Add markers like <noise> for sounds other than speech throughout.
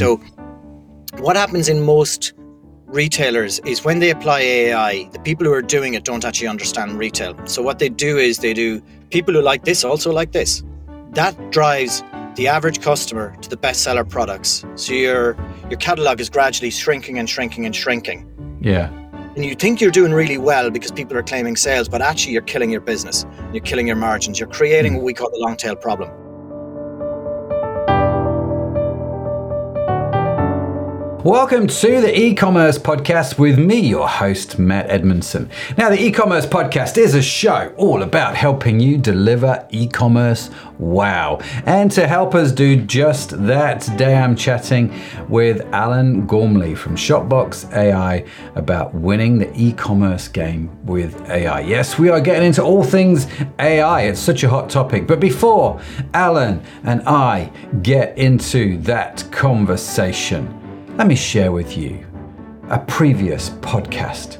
Mm-hmm. So, what happens in most retailers is when they apply AI, the people who are doing it don't actually understand retail. So, what they do is they do people who like this also like this. That drives the average customer to the bestseller products. So your your catalog is gradually shrinking and shrinking and shrinking. Yeah. And you think you're doing really well because people are claiming sales, but actually you're killing your business. You're killing your margins. You're creating hmm. what we call the long tail problem. Welcome to the e commerce podcast with me, your host, Matt Edmondson. Now, the e commerce podcast is a show all about helping you deliver e commerce wow. And to help us do just that, today I'm chatting with Alan Gormley from Shopbox AI about winning the e commerce game with AI. Yes, we are getting into all things AI, it's such a hot topic. But before Alan and I get into that conversation, let me share with you a previous podcast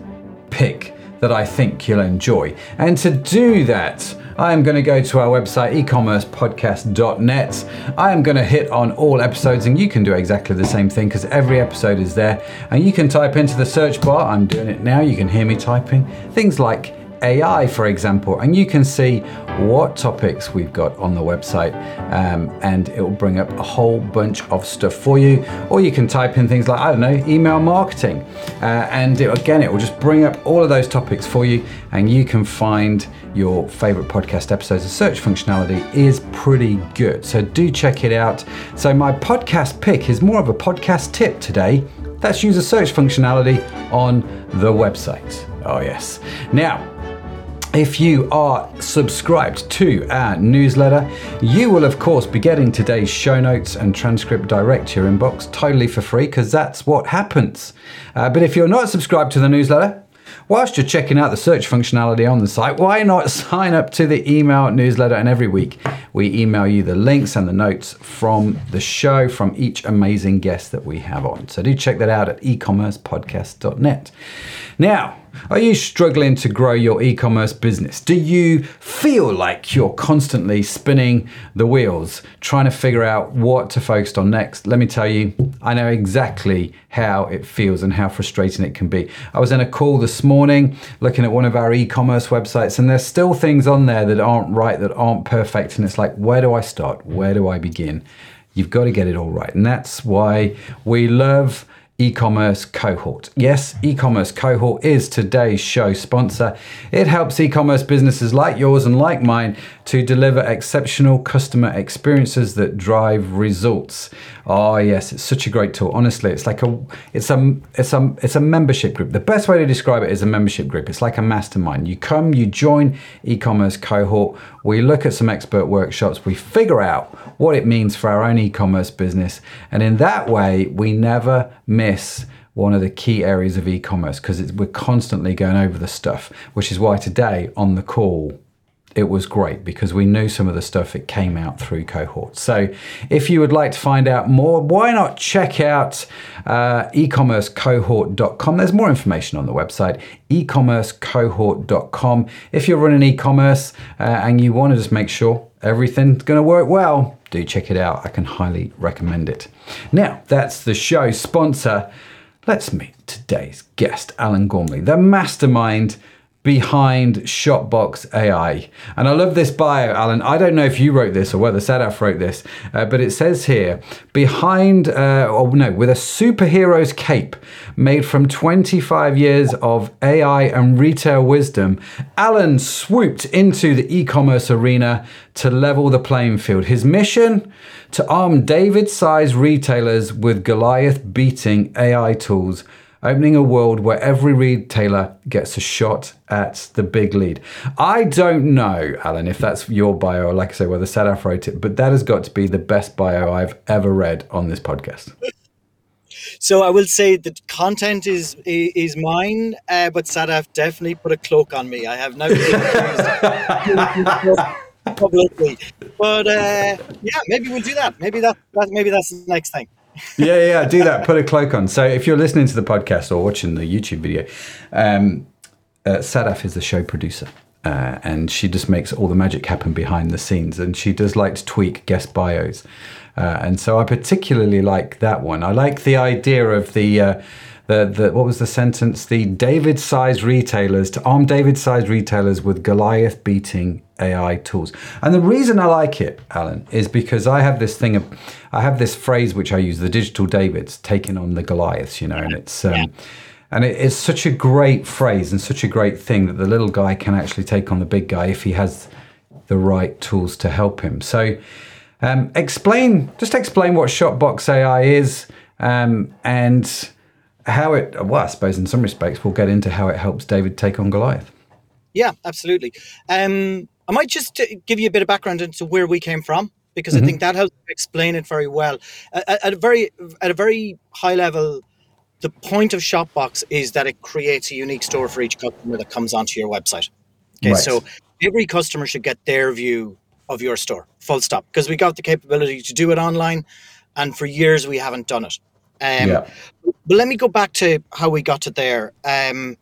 pick that I think you'll enjoy. And to do that, I am going to go to our website, ecommercepodcast.net. I am going to hit on all episodes, and you can do exactly the same thing because every episode is there. And you can type into the search bar, I'm doing it now, you can hear me typing, things like AI, for example, and you can see what topics we've got on the website, um, and it will bring up a whole bunch of stuff for you. Or you can type in things like, I don't know, email marketing, uh, and it, again, it will just bring up all of those topics for you, and you can find your favorite podcast episodes. The search functionality is pretty good, so do check it out. So, my podcast pick is more of a podcast tip today. Let's use the search functionality on the website. Oh, yes. Now, if you are subscribed to our newsletter, you will, of course, be getting today's show notes and transcript direct to your inbox totally for free because that's what happens. Uh, but if you're not subscribed to the newsletter, whilst you're checking out the search functionality on the site, why not <laughs> sign up to the email newsletter? And every week we email you the links and the notes from the show from each amazing guest that we have on. So do check that out at ecommercepodcast.net. Now, are you struggling to grow your e commerce business? Do you feel like you're constantly spinning the wheels, trying to figure out what to focus on next? Let me tell you, I know exactly how it feels and how frustrating it can be. I was in a call this morning looking at one of our e commerce websites, and there's still things on there that aren't right, that aren't perfect. And it's like, where do I start? Where do I begin? You've got to get it all right. And that's why we love e-commerce cohort. Yes, e-commerce cohort is today's show sponsor. It helps e-commerce businesses like yours and like mine to deliver exceptional customer experiences that drive results. Oh yes, it's such a great tool. Honestly, it's like a it's a it's a it's a membership group. The best way to describe it is a membership group. It's like a mastermind. You come, you join e-commerce cohort. We look at some expert workshops. We figure out what it means for our own e-commerce business, and in that way, we never miss one of the key areas of e-commerce because we're constantly going over the stuff. Which is why today on the call it was great because we knew some of the stuff that came out through cohorts. So, if you would like to find out more, why not check out uh, ecommercecohort.com? There's more information on the website, ecommercecohort.com. If you're running e commerce uh, and you want to just make sure everything's going to work well, do check it out. I can highly recommend it. Now, that's the show sponsor. Let's meet today's guest, Alan Gormley, the mastermind behind Shopbox AI. And I love this bio, Alan. I don't know if you wrote this or whether Sadaf wrote this, uh, but it says here behind, uh, oh no, with a superhero's cape made from 25 years of AI and retail wisdom, Alan swooped into the e commerce arena to level the playing field. His mission? To arm David sized retailers with Goliath beating AI tools opening a world where every Reed retailer gets a shot at the big lead. I don't know, Alan, if that's your bio, like I say, whether Sadaf wrote it, but that has got to be the best bio I've ever read on this podcast. So I will say that content is is mine, uh, but Sadaf definitely put a cloak on me. I have no <laughs> publicly, but uh, yeah, maybe we'll do that. Maybe that, that maybe that's the next thing yeah, yeah, do that. Put a cloak on. So if you're listening to the podcast or watching the YouTube video, um, uh, Sadaf is the show producer. Uh, and she just makes all the magic happen behind the scenes. And she does like to tweak guest bios Uh, and so I particularly like that one. I like the idea of the. The, the, what was the sentence? The David sized retailers to arm David sized retailers with Goliath beating AI tools. And the reason I like it, Alan, is because I have this thing of, I have this phrase which I use, the digital Davids taking on the Goliaths, you know, and it's, um, and it is such a great phrase and such a great thing that the little guy can actually take on the big guy if he has the right tools to help him. So, um, explain, just explain what Shopbox AI is um, and how it, well, I suppose in some respects, we'll get into how it helps David take on Goliath. Yeah, absolutely. Um, I might just uh, give you a bit of background into where we came from because mm-hmm. I think that helps explain it very well. At, at, a very at a very high level, the point of Shopbox is that it creates a unique store for each customer that comes onto your website. Okay, right. so every customer should get their view of your store, full stop, because we got the capability to do it online, and for years we haven't done it. Um, yeah. But let me go back to how we got to there. Um,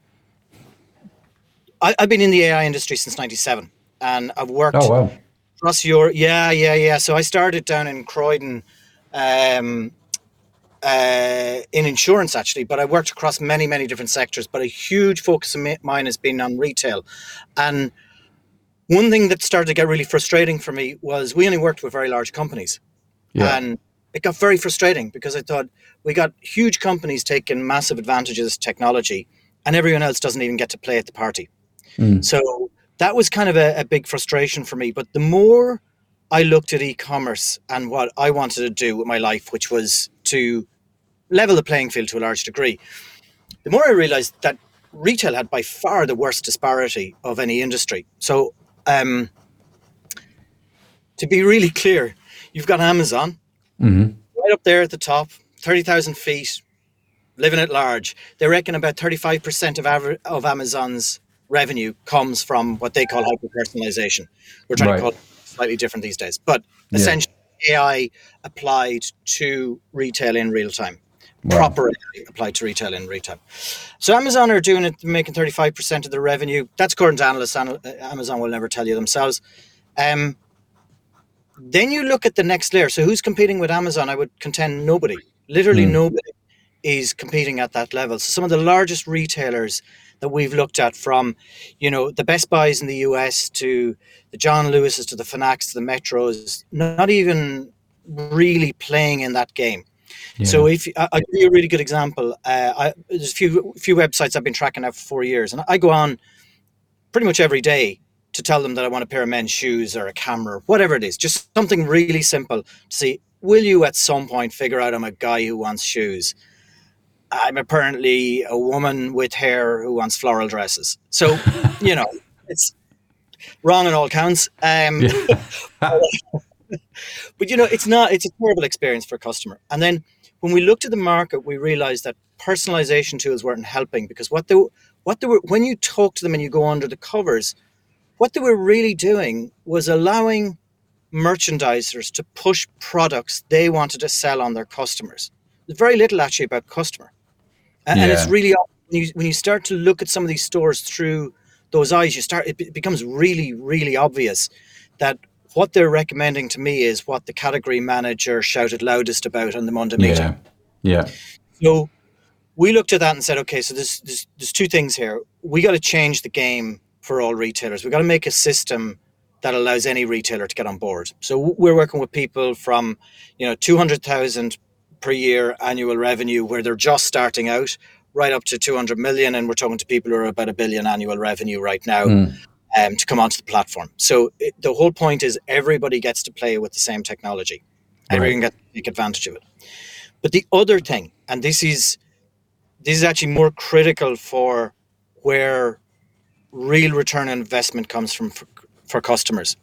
I, have been in the AI industry since '97, and I've worked oh, wow. across Europe. Yeah, yeah, yeah. So I started down in Croydon. Um, uh, in insurance actually, but I worked across many, many different sectors. But a huge focus of mine has been on retail. And one thing that started to get really frustrating for me was we only worked with very large companies. Yeah. And it got very frustrating because I thought we got huge companies taking massive advantage of this technology and everyone else doesn't even get to play at the party. Mm. So that was kind of a, a big frustration for me. But the more I looked at e-commerce and what I wanted to do with my life, which was to level the playing field to a large degree, the more I realized that retail had by far the worst disparity of any industry. So, um, to be really <laughs> clear, you've got Amazon mm-hmm. right up there at the top, 30,000 feet, living at large. They reckon about 35% of, aver- of Amazon's revenue comes from what they call hyper personalization. We're trying right. to call it slightly different these days, but yeah. essentially AI applied to retail in real time. Wow. Proper AI applied to retail in retail. So Amazon are doing it, making 35% of their revenue. That's according to analysts. Amazon will never tell you themselves. Um, then you look at the next layer. So who's competing with Amazon? I would contend nobody. Literally mm. nobody is competing at that level. So some of the largest retailers that we've looked at from, you know, the Best Buys in the US to the John Lewis's to the Fnacs to the Metros, not even really playing in that game. Yeah. So if I, will give you a really good example, uh, I, there's a few few websites I've been tracking now for four years, and I go on pretty much every day to tell them that I want a pair of men's shoes or a camera, whatever it is, just something really simple to see. Will you at some point figure out I'm a guy who wants shoes? I'm apparently a woman with hair who wants floral dresses. So, <laughs> you know, it's wrong on all counts. Um, <laughs> but you know, it's not. It's a terrible experience for a customer. And then when we looked at the market, we realized that personalization tools weren't helping because what they what they were when you talk to them and you go under the covers, what they were really doing was allowing merchandisers to push products they wanted to sell on their customers. There's very little actually about customer. And, yeah. and it's really when you, when you start to look at some of these stores through those eyes, you start it becomes really really obvious that what they're recommending to me is what the category manager shouted loudest about on the Monday meeting. Yeah. yeah. So we looked at that and said, okay, so there's, there's, there's two things here. We got to change the game for all retailers. We've got to make a system that allows any retailer to get on board. So we're working with people from, you know, 200,000 per year annual revenue where they're just starting out right up to 200 million and we're talking to people who are about a billion annual revenue right now mm. um, to come onto the platform so it, the whole point is everybody gets to play with the same technology right. everyone gets to take advantage of it but the other thing and this is this is actually more critical for where real return on investment comes from for, for customers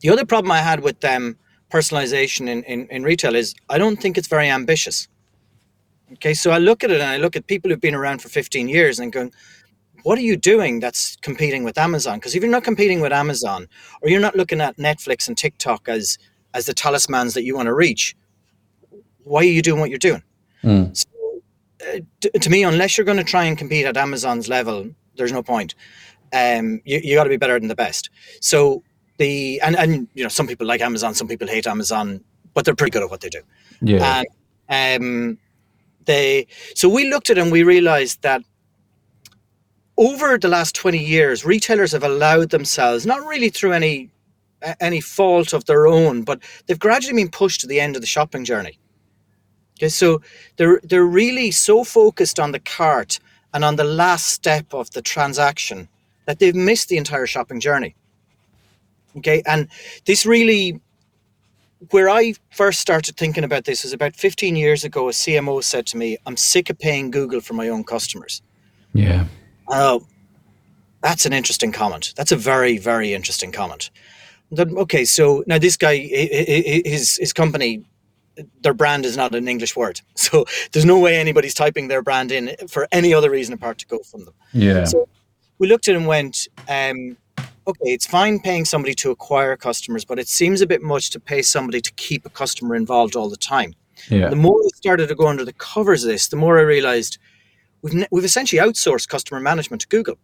the other problem i had with them personalization in, in, in retail is I don't think it's very ambitious. Okay, so I look at it and I look at people who've been around for 15 years and going, what are you doing that's competing with Amazon? Because if you're not competing with Amazon or you're not looking at Netflix and TikTok as as the talismans that you want to reach, why are you doing what you're doing? Mm. So, uh, to, to, me, unless you're going to try and compete at Amazon's level, there's no point. Um, you, you got to be better than the best. So the and and you know some people like Amazon, some people hate Amazon. but they're pretty good at what they do. Yeah. And um, they so we looked at it and we realized that over the last 20 years, retailers have allowed themselves, not really through any any fault of their own, but they've gradually been pushed to the end of the shopping journey. Okay, so they're they're really so focused on the cart and on the last step of the transaction that they've missed the entire shopping journey. Okay, and this really where I first started thinking about this was about 15 years ago. A CMO said to me, I'm sick of paying Google for my own customers. Yeah. Oh, that's an interesting comment. That's a very, very interesting comment. Okay, so now this guy, his his company, their brand is not an English word, <laughs> so there's no way anybody's typing their brand in for any other reason apart to go from them. Yeah. So we looked at it and went, um, okay, it's fine paying somebody to acquire customers, but it seems a bit much to pay somebody to keep a customer involved all the time. Yeah. The more I started to go under the covers of this, the more I realized we've ne- we've essentially outsourced customer management to Google.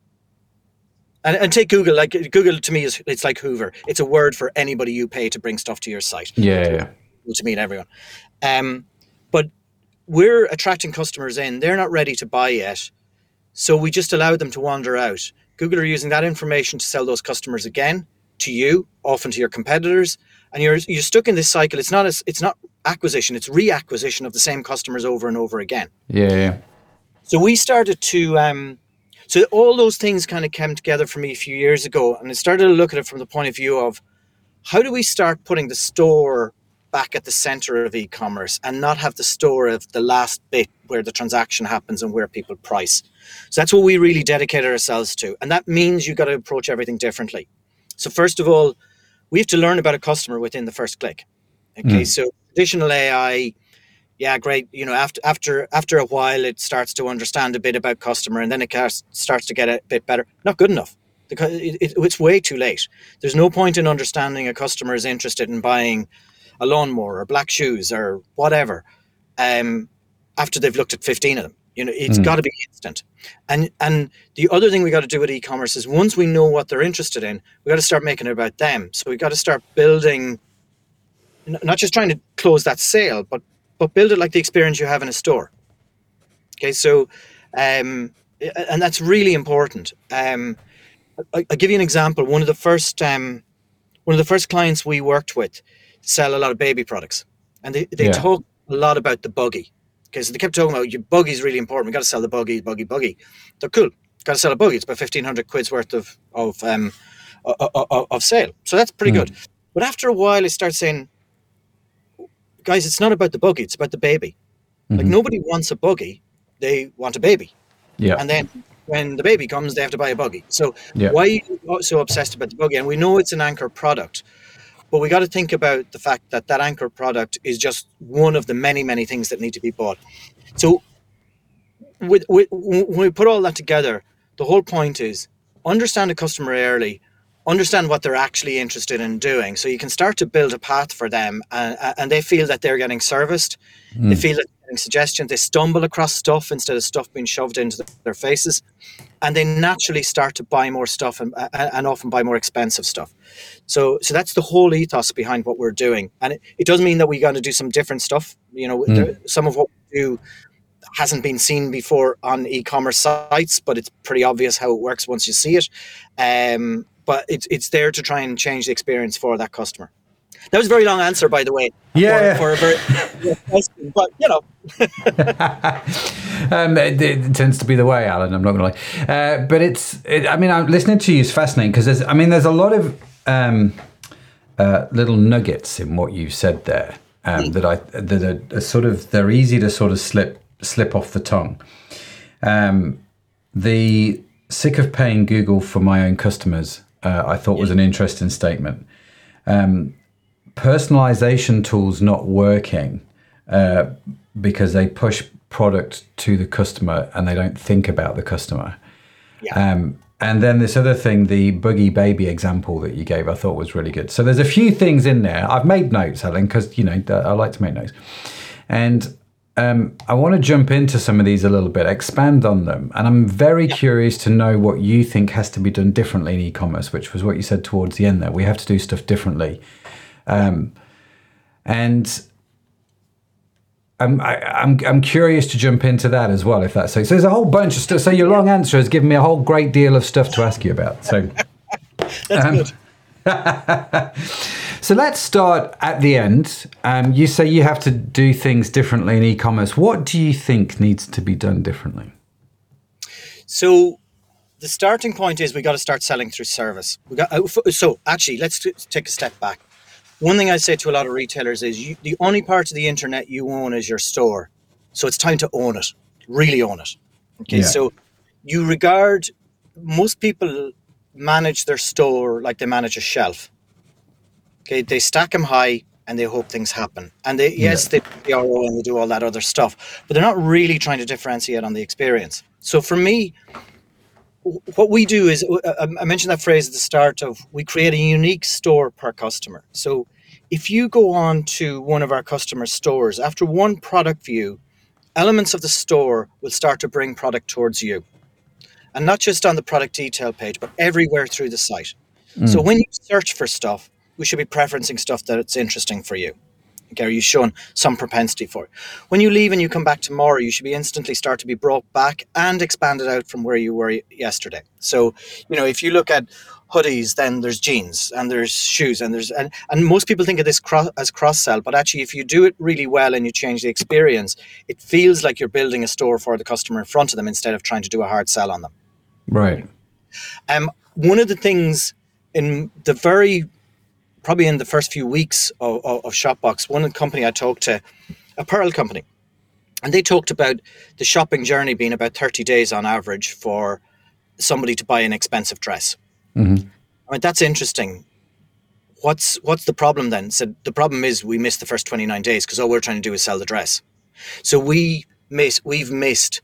And, and take Google like Google to me is it's like Hoover. It's a word for anybody you pay to bring stuff to your site. Yeah. Yeah. To meet everyone. Um, but we're attracting customers in. They're not ready to buy yet, so we just allow them to wander out. Google are using that information to sell those customers again to you, often to your competitors, and you're you're stuck in this cycle. It's not as it's not acquisition; it's reacquisition of the same customers over and over again. Yeah. yeah. So we started to, um, so all those things kind of came together for me a few years ago, and I started to look at it from the point of view of how do we start putting the store back at the center of e-commerce and not have the store of the last bit where the transaction happens and where people price. So that's what we really dedicated ourselves to, and that means you've got to approach everything differently. So first of all, we have to learn about a customer within the first click. Okay, Mm. so traditional AI yeah, great. You know, after after after a while, it starts to understand a bit about customer, and then it starts to get a bit better. Not good enough because it, it, it's way too late. There's no point in understanding a customer is interested in buying a lawnmower or black shoes or whatever um, after they've looked at 15 of them. You know, it's Mm. got to be instant. And and the other thing we got to do with e-commerce is once we know what they're interested in, we got to start making it about them. So we got to start building, not just trying to close that sale, but but build it like the experience you have in a store. Okay, so um, and that's really important. Um, I, I'll give you an example. One of the first um, one of the first clients we worked with sell a lot of baby products, and they they Yeah. talk a lot about the buggy. Okay, so they kept talking about your buggy is really important. We got to sell the buggy, buggy, buggy. They're cool. Got to sell a buggy. It's about fifteen hundred quid's worth of of um of, of, sale. So that's pretty Mm. good. But after a while, it starts saying, guys, it's not about the buggy. It's about the baby. Like Mhm. nobody wants a buggy. They want a baby. Yeah. And then when the baby comes, they have to buy a buggy. So Yeah. why are you so obsessed about the buggy? And we know it's an anchor product, but we got to think about the fact that that anchor product is just one of the many, many things that need to be bought. So with, with, when we put all that together, the whole point is understand the customer early, understand what they're actually interested in doing, so you can start to build a path for them, and, and they feel that they're getting serviced. They Mm. feel that suggestions. They stumble across stuff instead of stuff being shoved into their faces, and they naturally start to buy more stuff and, and often buy more expensive stuff. So, so that's the whole ethos behind what we're doing, and it, it does mean that we got to do some different stuff. You know, Mm. there, some of what we do hasn't been seen before on e-commerce sites, but it's pretty obvious how it works once you see it. Um, but it's it's there to try and change the experience for that customer. That was a very long answer, by the way. Yeah. For, for a very but you know, <laughs> um, it, it tends to be the way, Alan. I'm not going to lie, uh, but it's. It, I mean, I'm listening to you is fascinating because there's. I mean, there's a lot of um, uh, little nuggets in what you said there um, that I that are, are sort of they're easy to sort of slip slip off the tongue. Um, the sick of paying Google for my own customers, uh, I thought was an interesting statement. Um, personalization tools not working uh, because they push product to the customer and they don't think about the customer. Yeah. Um, and then this other thing, the boogie baby example that you gave, I thought was really good. So there's a few things in there. I've made notes, Alan, because you know I like to make notes, and um, I want to jump into some of these a little bit, expand on them, and I'm very curious to know what you think has to be done differently in e-commerce, which was what you said towards the end. There, we have to do stuff differently. Um, and I'm, I, I'm, I'm curious to jump into that as well, if that's so. So there's a whole bunch of stuff. So your long answer has given me a whole great deal of stuff to ask you about. So <laughs> That's Um, good. <laughs> So let's start at the end. Um, you say you have to do things differently in e-commerce. What do you think needs to be done differently? So the starting point is we got to start selling through service. We got uh, so actually let's take a step back. One thing I say to a lot of retailers is you, the only part of the internet you own is your store. So it's time to own it, really own it. Okay, Yeah. so you regard most people manage their store like they manage a shelf. Okay, they stack them high and they hope things happen. And they yes, they do PRO and they do all that other stuff, but they're not really trying to differentiate on the experience. So for me, what we do is uh, uh um, I mentioned that phrase at the start of we create a unique store per customer. So if you go on to one of our customer stores after one product view, elements of the store will start to bring product towards you. And not just on the product detail page, but everywhere through the site. Hmm. So when you search for stuff, we should be preferencing stuff that's interesting for you. Okay, you've shown some propensity for it? When you leave and you come back tomorrow, you should be instantly start to be brought back and expanded out from where you were yesterday. So, you know, if you look at hoodies, then there's jeans and there's shoes and there's and, and most people think of this cross, as cross sell, but actually, if you do it really well and you change the experience, it feels like you're building a store for the customer in front of them instead of trying to do a hard sell on them. Right. Um, one of the things in the very probably in the first few weeks of, of, of Shopbox, one company I talked to, a pearl company, and they talked about the shopping journey being about 30 days on average for somebody to buy an expensive dress. Mm-hmm. I mean, that's interesting. What's what's the problem then? So the problem is we missed the first 29 days because all we're trying to do is sell the dress. So we miss we've missed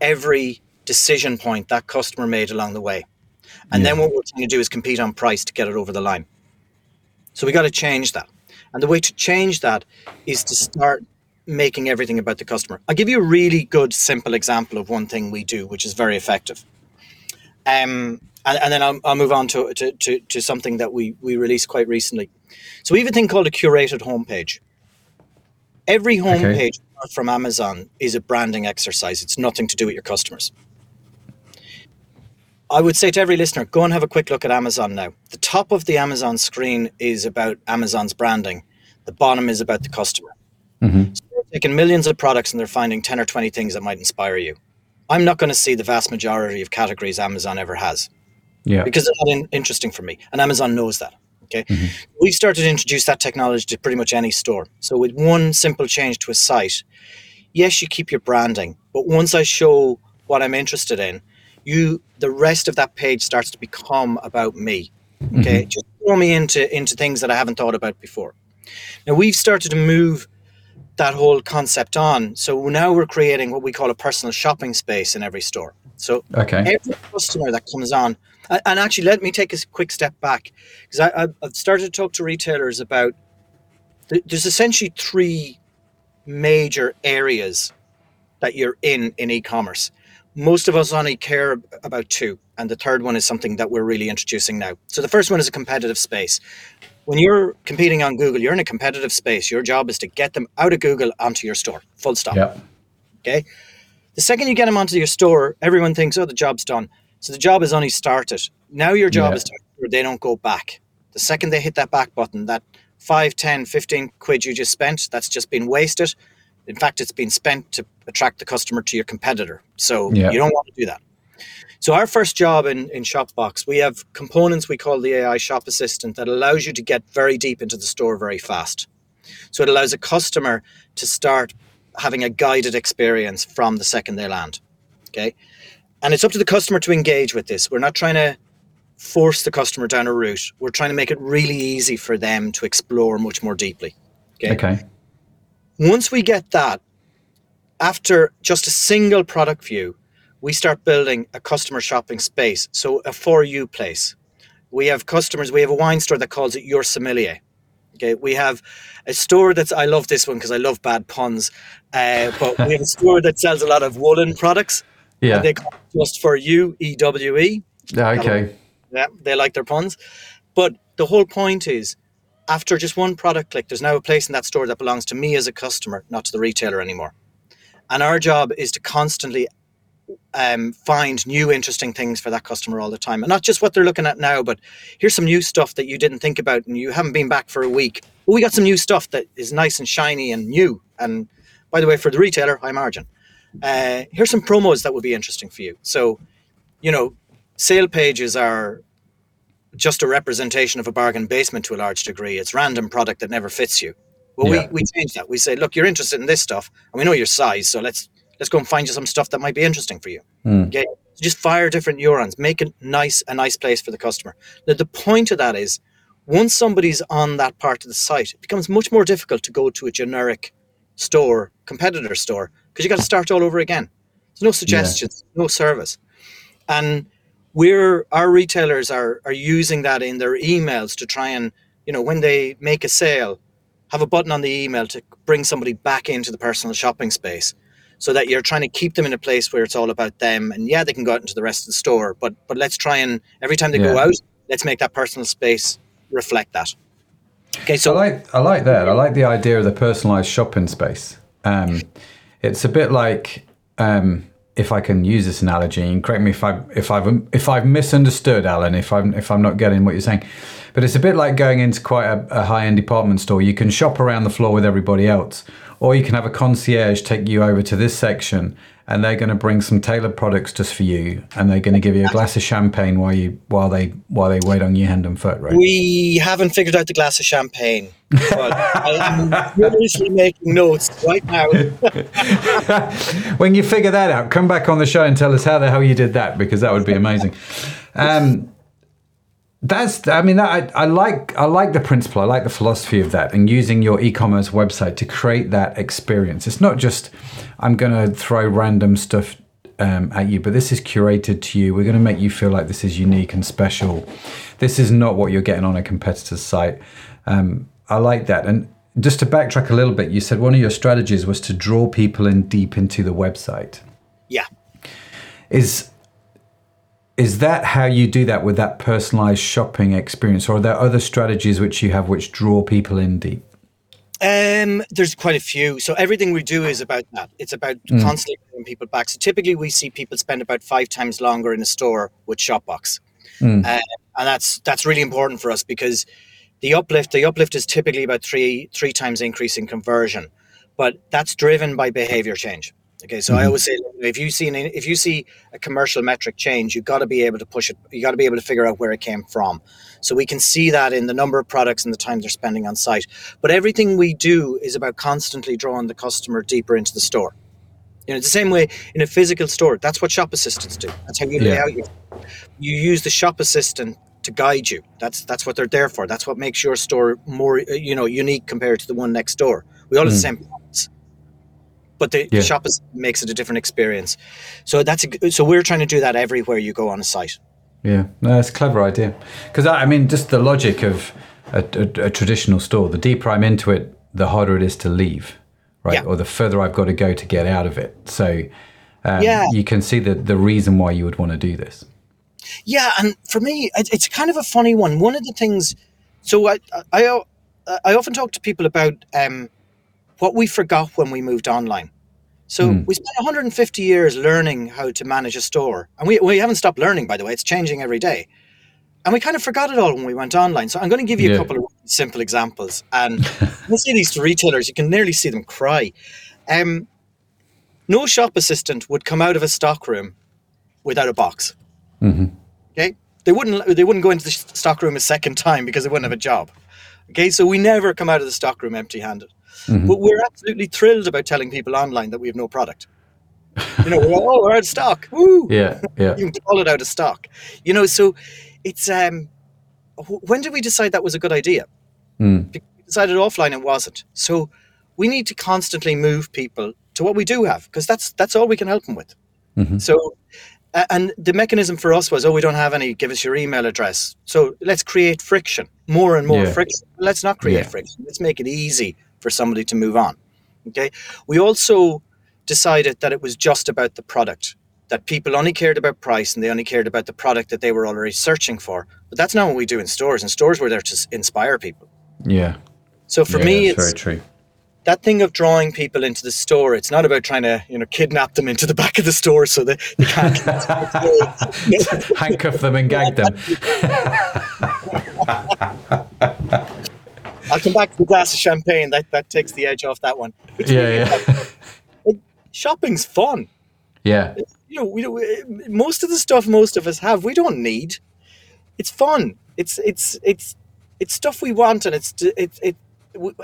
every decision point that customer made along the way. And then what we're trying to do is compete on price to get it over the line. So we got to change that. And the way to change that is to start making everything about the customer. I'll give you a really good, simple example of one thing we do, which is very effective. Um, and, and then I'll, I'll move on to, to, to, to something that we, we released quite recently. So we have a thing called a curated homepage. Every homepage apart from Amazon is a branding exercise. It's nothing to do with your customers. I would say to every listener, go and have a quick look at Amazon now. The top of the Amazon screen is about Amazon's branding. The bottom is about the customer. Mm-hmm. So they're taking millions of products and they're finding 10 or 20 things that might inspire you. I'm not going to see the vast majority of categories Amazon ever has Yeah. because it's not in- interesting for me. And Amazon knows that. Okay. Mm-hmm. We've started to introduce that technology to pretty much any store. So with one simple change to a site, yes, you keep your branding, but once I show what I'm interested in, you the rest of that page starts to become about me. Mm-hmm. Okay. Just throw me into into things that I haven't thought about before. Now we've started to move that whole concept on. So now we're creating what we call a personal shopping space in every store. So Okay. every customer that comes on, and actually, let me take a quick step back because I've I've started to talk to retailers about. There's essentially three major areas that you're in in e-commerce. Most of us only care about two, and the third one is something that we're really introducing now. So the first one is a competitive space. When you're competing on Google, you're in a competitive space. Your job is to get them out of Google onto your store. Full stop. Yeah. Okay. The second you get them onto your store, everyone thinks, oh, the job's done. So the job is only started. Now your job Yeah. is to ensure they don't go back. The second they hit that back button, that 5, 10, 15 quid you just spent, that's just been wasted. In fact, it's been spent to attract the customer to your competitor. So Yeah. you don't want to do that. So our first job in, in Shopbox, we have components we call the AI Shop Assistant that allows you to get very deep into the store very fast. So it allows a customer to start having a guided experience from the second they land. Okay. And it's up to the customer to engage with this. We're not trying to force the customer down a route. We're trying to make it really easy for them to explore much more deeply. Okay. Okay. Once we get that, after just a single product view, we start building a customer shopping space. So a for you place. We have customers, we have a wine store that calls it your sommelier. Okay, we have a store that's I love this one because I love bad puns. Uh, but we have a <laughs> store that sells a lot of woolen products. Yeah. And they call it just for you, E W E. Yeah, okay. Yeah, they like their puns. But the whole point is after just one product click, there's now a place in that store that belongs to me as a customer, not to the retailer anymore. And our job is to constantly um, find new interesting things for that customer all the time, and not just what they're looking at now, but here's some new stuff that you didn't think about and you haven't been back for a week. Well, we got some new stuff that is nice and shiny and new. And by the way, for the retailer, high margin. Uh, here's some promos that would be interesting for you. So, you know, sale pages are just a representation of a bargain basement to a large degree. It's random product that never fits you. Well, Yeah. we, we change that. We say, look, you're interested in this stuff, and we know your size, so let's let's go and find you some stuff that might be interesting for you. Mm. Okay, so just fire different neurons, make it nice a nice place for the customer. Now, the point of that is, once somebody's on that part of the site, it becomes much more difficult to go to a generic store, competitor store, because you got to start all over again. There's no suggestions, no service, and we're our retailers are are using that in their emails to try and you know when they make a sale have a button on the email to bring somebody back into the personal shopping space so that you're trying to keep them in a place where it's all about them and yeah they can go out into the rest of the store but but let's try and every time they go out let's make that personal space reflect that okay so I like I like that. I like the idea of the personalized shopping space. Um, it's a bit like um, if I can use this analogy, and correct me if I if I've if I've misunderstood, Alan, if I'm if I'm not getting what you're saying, but it's a bit like going into quite a, a high end department store. You can shop around the floor with everybody else, or you can have a concierge take you over to this section, and they're going to bring some tailored products just for you, and they're going to give you a glass of champagne while you while they while they wait on you hand and foot, right? we haven't figured out the glass of champagne but i'm furiously making notes right now <laughs> when you figure that out, come back on the show and tell us how the hell you did that because that would be amazing. Um, that's, I mean, I, I like, I like the principle, I like the philosophy of that, and using your e-commerce website to create that experience. It's not just I'm going to throw random stuff um, at you, but this is curated to you. We're going to make you feel like this is unique and special. This is not what you're getting on a competitor's site. Um, I like that. And just to backtrack a little bit, you said one of your strategies was to draw people in deep into the website. yeah Is is that how you do that with that personalized shopping experience, or are there other strategies which you have which draw people in deep? Um, there's quite a few. So everything we do is about that. It's about constantly bringing people back. So typically, we see people spend about five times longer in a store with Shopbox, Mm. uh, and that's that's really important for us because the uplift the uplift is typically about three three times increase in conversion, but that's driven by behavior change. Okay, so I mm-hmm. always say if you see an, if you see a commercial metric change, you've got to be able to push it. You got to be able to figure out where it came from. So we can see that in the number of products and the time they're spending on site. But everything we do is about constantly drawing the customer deeper into the store. You know, the same way in a physical store, that's what shop assistants do. That's how you lay Yeah. out your. You use the shop assistant to guide you. That's that's what they're there for. That's what makes your store more, you know, unique compared to the one next door. We all have the same products, but the, Mm. Yeah. shop assistant makes it a different experience. So that's a, so we're trying to do that everywhere you go on a site. Yeah, no, it's a clever idea. Because I I mean, just the logic of a, a, a traditional store. The deeper I'm into it, the harder it is to leave, right? Yeah. Or the further I've got to go to get out of it. So um, Yeah. you can see the the reason why you would want to do this. Yeah, and for me, it, it's kind of a funny one. One of the things, so I, I, I often talk to people about um, what we forgot when we moved online. So Hmm. we spent 150 years learning how to manage a store, and we, we haven't stopped learning. By the way, it's changing every day, and we kind of forgot it all when we went online. So I'm going to give you Yeah. a couple of simple examples, and <laughs> I see these to retailers, you can nearly see them cry. Um, no shop assistant would come out of a stock room without a box. Okay, they wouldn't they wouldn't go into the stock room a second time because they wouldn't have a job. Okay, so we never come out of the stock room empty-handed. But we're absolutely thrilled about telling people online that we have no product. You know, we're all, oh, we're out of stock. <laughs> Woo! Yeah, yeah. You can call it out of stock. You know, so it's um, when did we decide that was a good idea? Mm. We decided offline it wasn't. So we need to constantly move people to what we do have because that's that's all we can help them with. So, a- and the mechanism for us was, oh, we don't have any. Give us your email address. So let's create friction, more and more Yeah. friction. Let's not create Yeah. friction. Let's make it easy for somebody to move on. Okay. We also decided that it was just about the product. That people only cared about price and they only cared about the product that they were already searching for. But that's not what we do in stores. In stores, we're there to inspire people. Yeah. So for yeah, me, it's very true. That thing of drawing people into the store. It's not about trying to, you know, kidnap them into the back of the store so that they can't. <laughs> Handcuff them and gag them. I'll come back to the glass of champagne. That that takes the edge off that one. Yeah, yeah. Shopping's fun. Yeah. You know, we, we, most of the stuff most of us have, we don't need. It's fun. It's it's it's it's stuff we want, and it's it it,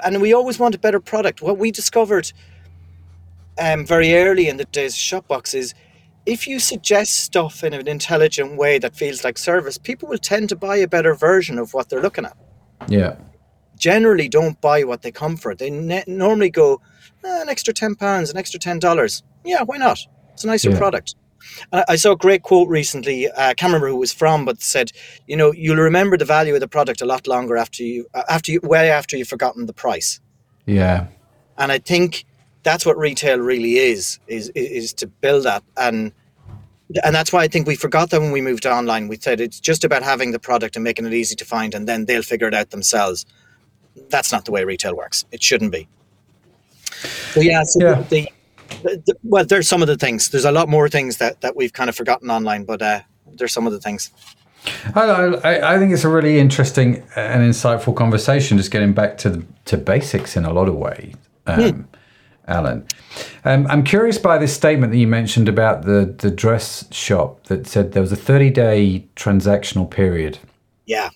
and we always want a better product. What we discovered um, very early in the days of Shopbox is if you suggest stuff in an intelligent way that feels like service, people will tend to buy a better version of what they're looking at. Yeah. Generally, don't buy what they come for. They ne- normally go "Ah, an extra ten pounds, an extra ten dollars. Yeah, why not? It's a nicer Yeah. product. I saw a great quote recently. uh, I can't remember who it was from, but said, "You know, you'll remember the value of the product a lot longer after you, uh, after you, way after you've forgotten the price." Yeah. and I think that's what retail really is is is to build that and and that's why I think we forgot that when we moved online. We said it's just about having the product and making it easy to find, and then they'll figure it out themselves. That's not the way retail works. It shouldn't be. So yeah, so Yeah. The- well, there's some of the things. There's a lot more things that that we've kind of forgotten online, but uh, there's some of the things. I, I, I think it's a really interesting and insightful conversation. Just getting back to the, to basics in a lot of ways, um, Alan. Um, I'm curious by this statement that you mentioned about the the dress shop that said there was a 30 day transactional period, Yeah,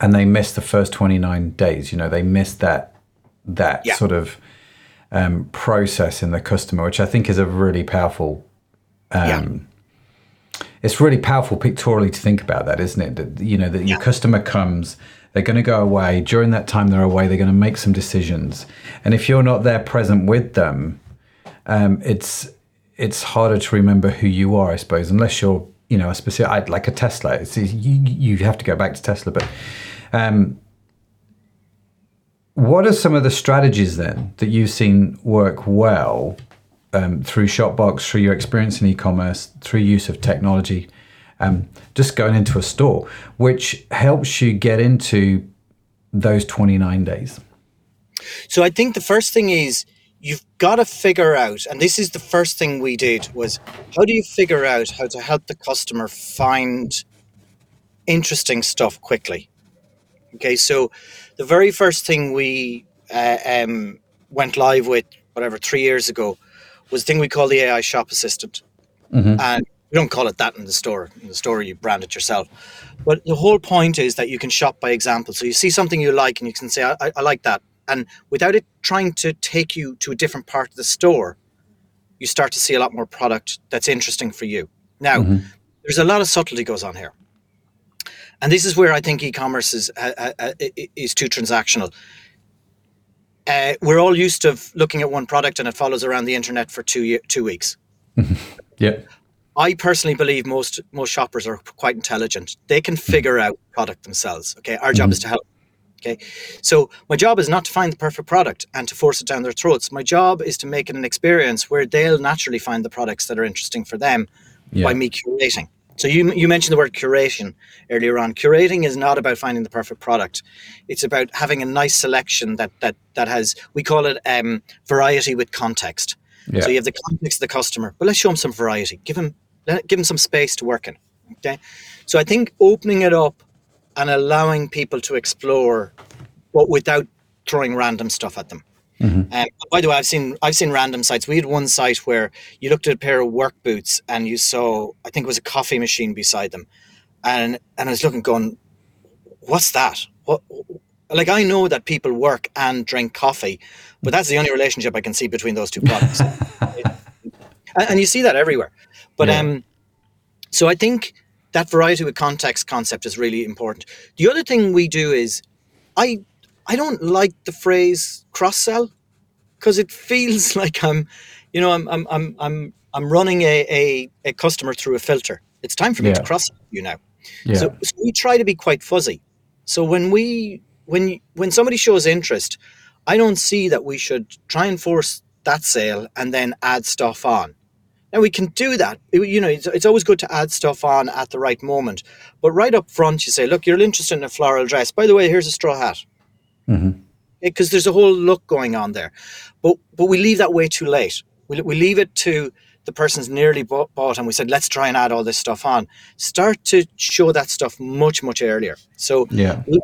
and they missed the first 29 days. You know, they missed that that Yeah. sort of um, process in the customer, which I think is a really powerful yeah, it's really powerful pictorially to think about that, isn't it? That you know that your customer comes, they're going to go away. During that time they're away, they're going to make some decisions, and if you're not there present with them, um, it's it's harder to remember who you are, I suppose, unless you're you know a specific like a Tesla. It's, you you have to go back to Tesla, but. Um, what are some of the strategies then that you've seen work well um, through Shopbox, through your experience in e-commerce, through use of technology, um, just going into a store, which helps you get into those 29 days? So I think the first thing is you've got to figure out, and this is the first thing we did was how do you figure out how to help the customer find interesting stuff quickly? Okay, so the very first thing we uh, um, went live with, whatever, three years ago, was a thing we call the AI shop assistant. And we don't call it that in the store. In the store, you brand it yourself. But the whole point is that you can shop by example. So you see something you like and you can say, I, I- I like that. And without it trying to take you to a different part of the store, you start to see a lot more product that's interesting for you. Now, there's a lot of subtlety goes on here. And this is where I think e-commerce is uh, uh, uh, is too transactional. Uh, we're all used to looking at one product and it follows around the internet for two year, two weeks. <laughs> Yep. I personally believe most most shoppers are quite intelligent. They can figure out product themselves. Okay, our job is to help. Okay, so my job is not to find the perfect product and to force it down their throats. My job is to make it an experience where they'll naturally find the products that are interesting for them Yeah. by me curating. So you you mentioned the word curation earlier on. Curating is not about finding the perfect product. It's about having a nice selection that that that has we call it um, variety with context. Yeah. So you have the context of the customer, but let's show them some variety. Give them let, give them some space to work in. Okay, so I think opening it up and allowing people to explore, but without throwing random stuff at them. Um, by the way, I've seen I've seen random sites. We had one site where you looked at a pair of work boots and you saw I think it was a coffee machine beside them, and and I was looking, going, "What's that? What?" Like I know that people work and drink coffee, but that's the only relationship I can see between those two products. <laughs> and, and you see that everywhere. But Yeah. um, so I think that variety with context concept is really important. The other thing we do is, I I don't like the phrase cross sell because it feels <laughs> like I'm, you know, I'm I'm I'm I'm, I'm running a, a, a customer through a filter. It's time for me to Yeah. cross you now. Yeah. So, so we try to be quite fuzzy. So when we when when somebody shows interest, I don't see that we should try and force that sale and then add stuff on. Now we can do that. You know, it's, it's always good to add stuff on at the right moment. But right up front, you say, "Look, you're interested in a floral dress. By the way, here's a straw hat." Mhm. because there's a whole look going on there. But but we leave that way too late. We, we leave it to the person's nearly bought, bought and we said let's try and add all this stuff on. Start to show that stuff much much earlier. So Yeah. we-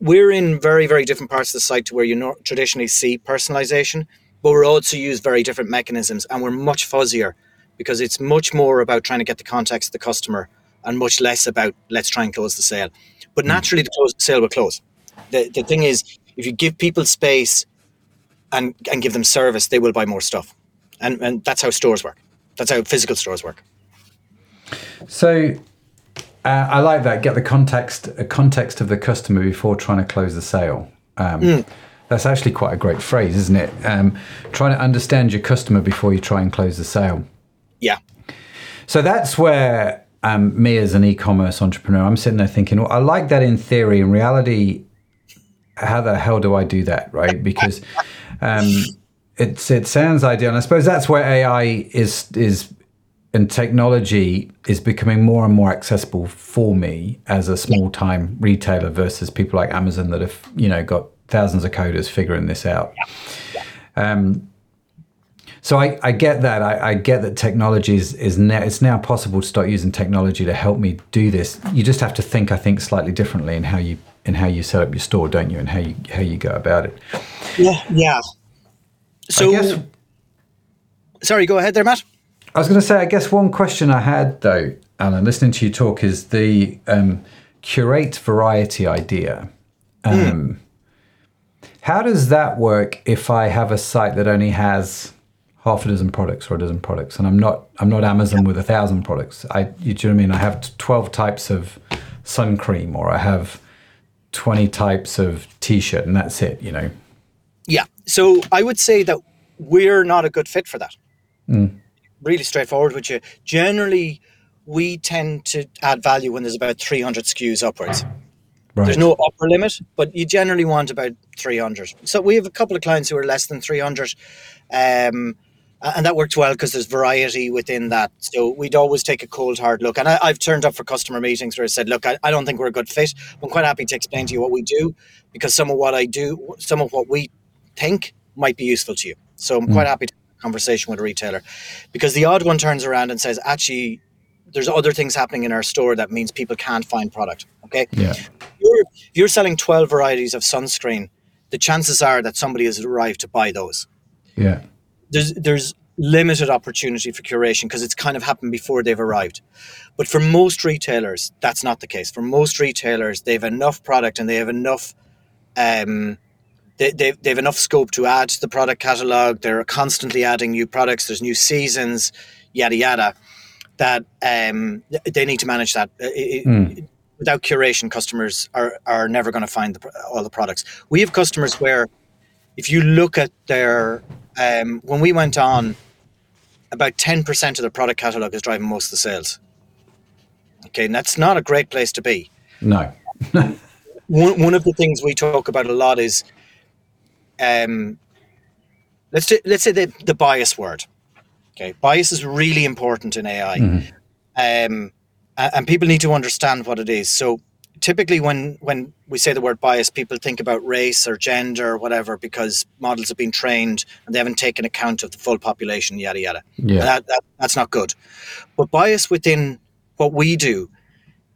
we're in very very different parts of the site to where you nor- traditionally see personalization, but we're also use very different mechanisms and we're much fuzzier because it's much more about trying to get the context of the customer and much less about let's try and close the sale. But naturally, the close, the sale will close. The, the thing is, if you give people space and, and give them service, they will buy more stuff. And, and that's how stores work. That's how physical stores work. So uh, I like that. Get the context context of the customer before trying to close the sale. Um, That's actually quite a great phrase, isn't it? Um, trying to understand your customer before you try and close the sale. Yeah. So that's where um, me as an e-commerce entrepreneur, I'm sitting there thinking, well, I like that in theory. In reality, how the hell do I do that, right? Because um, it's it sounds ideal, and I suppose that's where AI is is and technology is becoming more and more accessible for me as a small time retailer versus people like Amazon that have you know got thousands of coders figuring this out. Um, so I, I get that. I, I get that technology is, is now, it's now possible to start using technology to help me do this. You just have to think, I think, slightly differently in how you in how you set up your store, don't you, and how you how you go about it. Yeah. Yeah. So, guess sorry, go ahead there, Matt. I was going to say, I guess one question I had though, Alan, listening to you talk, is the um, curate variety idea. Um, How does that work if I have a site that only has half a dozen products or a dozen products, and I'm not I'm not Amazon with a thousand products? I you do you know what I mean? I have twelve types of sun cream, or I have twenty types of t-shirt, and that's it. You know. Yeah. So I would say that we're not a good fit for that. Really straightforward with you. Generally, we tend to add value when there's about 300 SKUs upwards. Right. There's no upper limit, but you generally want about 300. So we have a couple of clients who are less than 300. Um, and that works well because there's variety within that. So we'd always take a cold, hard look. And I, I've turned up for customer meetings where I said, look, I, I don't think we're a good fit. I'm quite happy to explain to you what we do because some of what I do, some of what we think might be useful to you. So I'm quite mm. happy to have a conversation with a retailer because the odd one turns around and says, actually, there's other things happening in our store that means people can't find product. Okay. Yeah. If you're, if you're selling 12 varieties of sunscreen, the chances are that somebody has arrived to buy those. Yeah. There's, there's limited opportunity for curation because it's kind of happened before they've arrived. But for most retailers, that's not the case. For most retailers, they have enough product and they have enough um, they, they, they have enough scope to add to the product catalog. They're constantly adding new products. There's new seasons, yada yada. That um, they need to manage that. It- Without curation, customers are are never going to find the, all the products. We have customers where, if you look at their um, when we went on, about ten percent of the product catalog is driving most of the sales. Okay, and that's not a great place to be. No. <laughs> one, one of the things we talk about a lot is um let's do, let's say the, the bias word. Okay bias is really important in ai um and people need to understand what it is. So typically when when we say the word bias people think about race or gender or whatever because models have been trained and they haven't taken account of the full population yada yada. Yeah. that, that, that's not good. But bias within what we do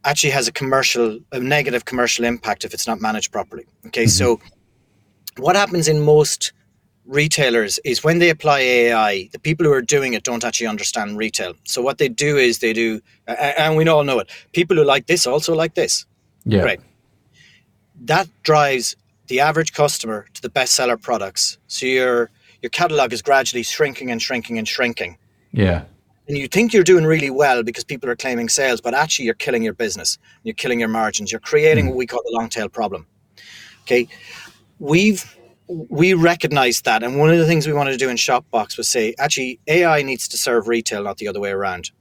actually has a commercial a negative commercial impact if it's not managed properly. Okay mm-hmm. so what happens in most retailers is when they apply ai the people who are doing it don't actually understand retail. So what they do is they do and we all know it people who like this also like this Yeah. Great. That drives the average customer to the bestseller products. So your your catalog is gradually shrinking and shrinking and shrinking. Yeah. And you think you're doing really well because people are claiming sales, but actually you're killing your business. You're killing your margins. You're creating hmm. what we call the long tail problem. Okay. We've we recognize that. And one of the things we wanted to do in Shopbox was say, actually, AI needs to serve retail, not the other way around.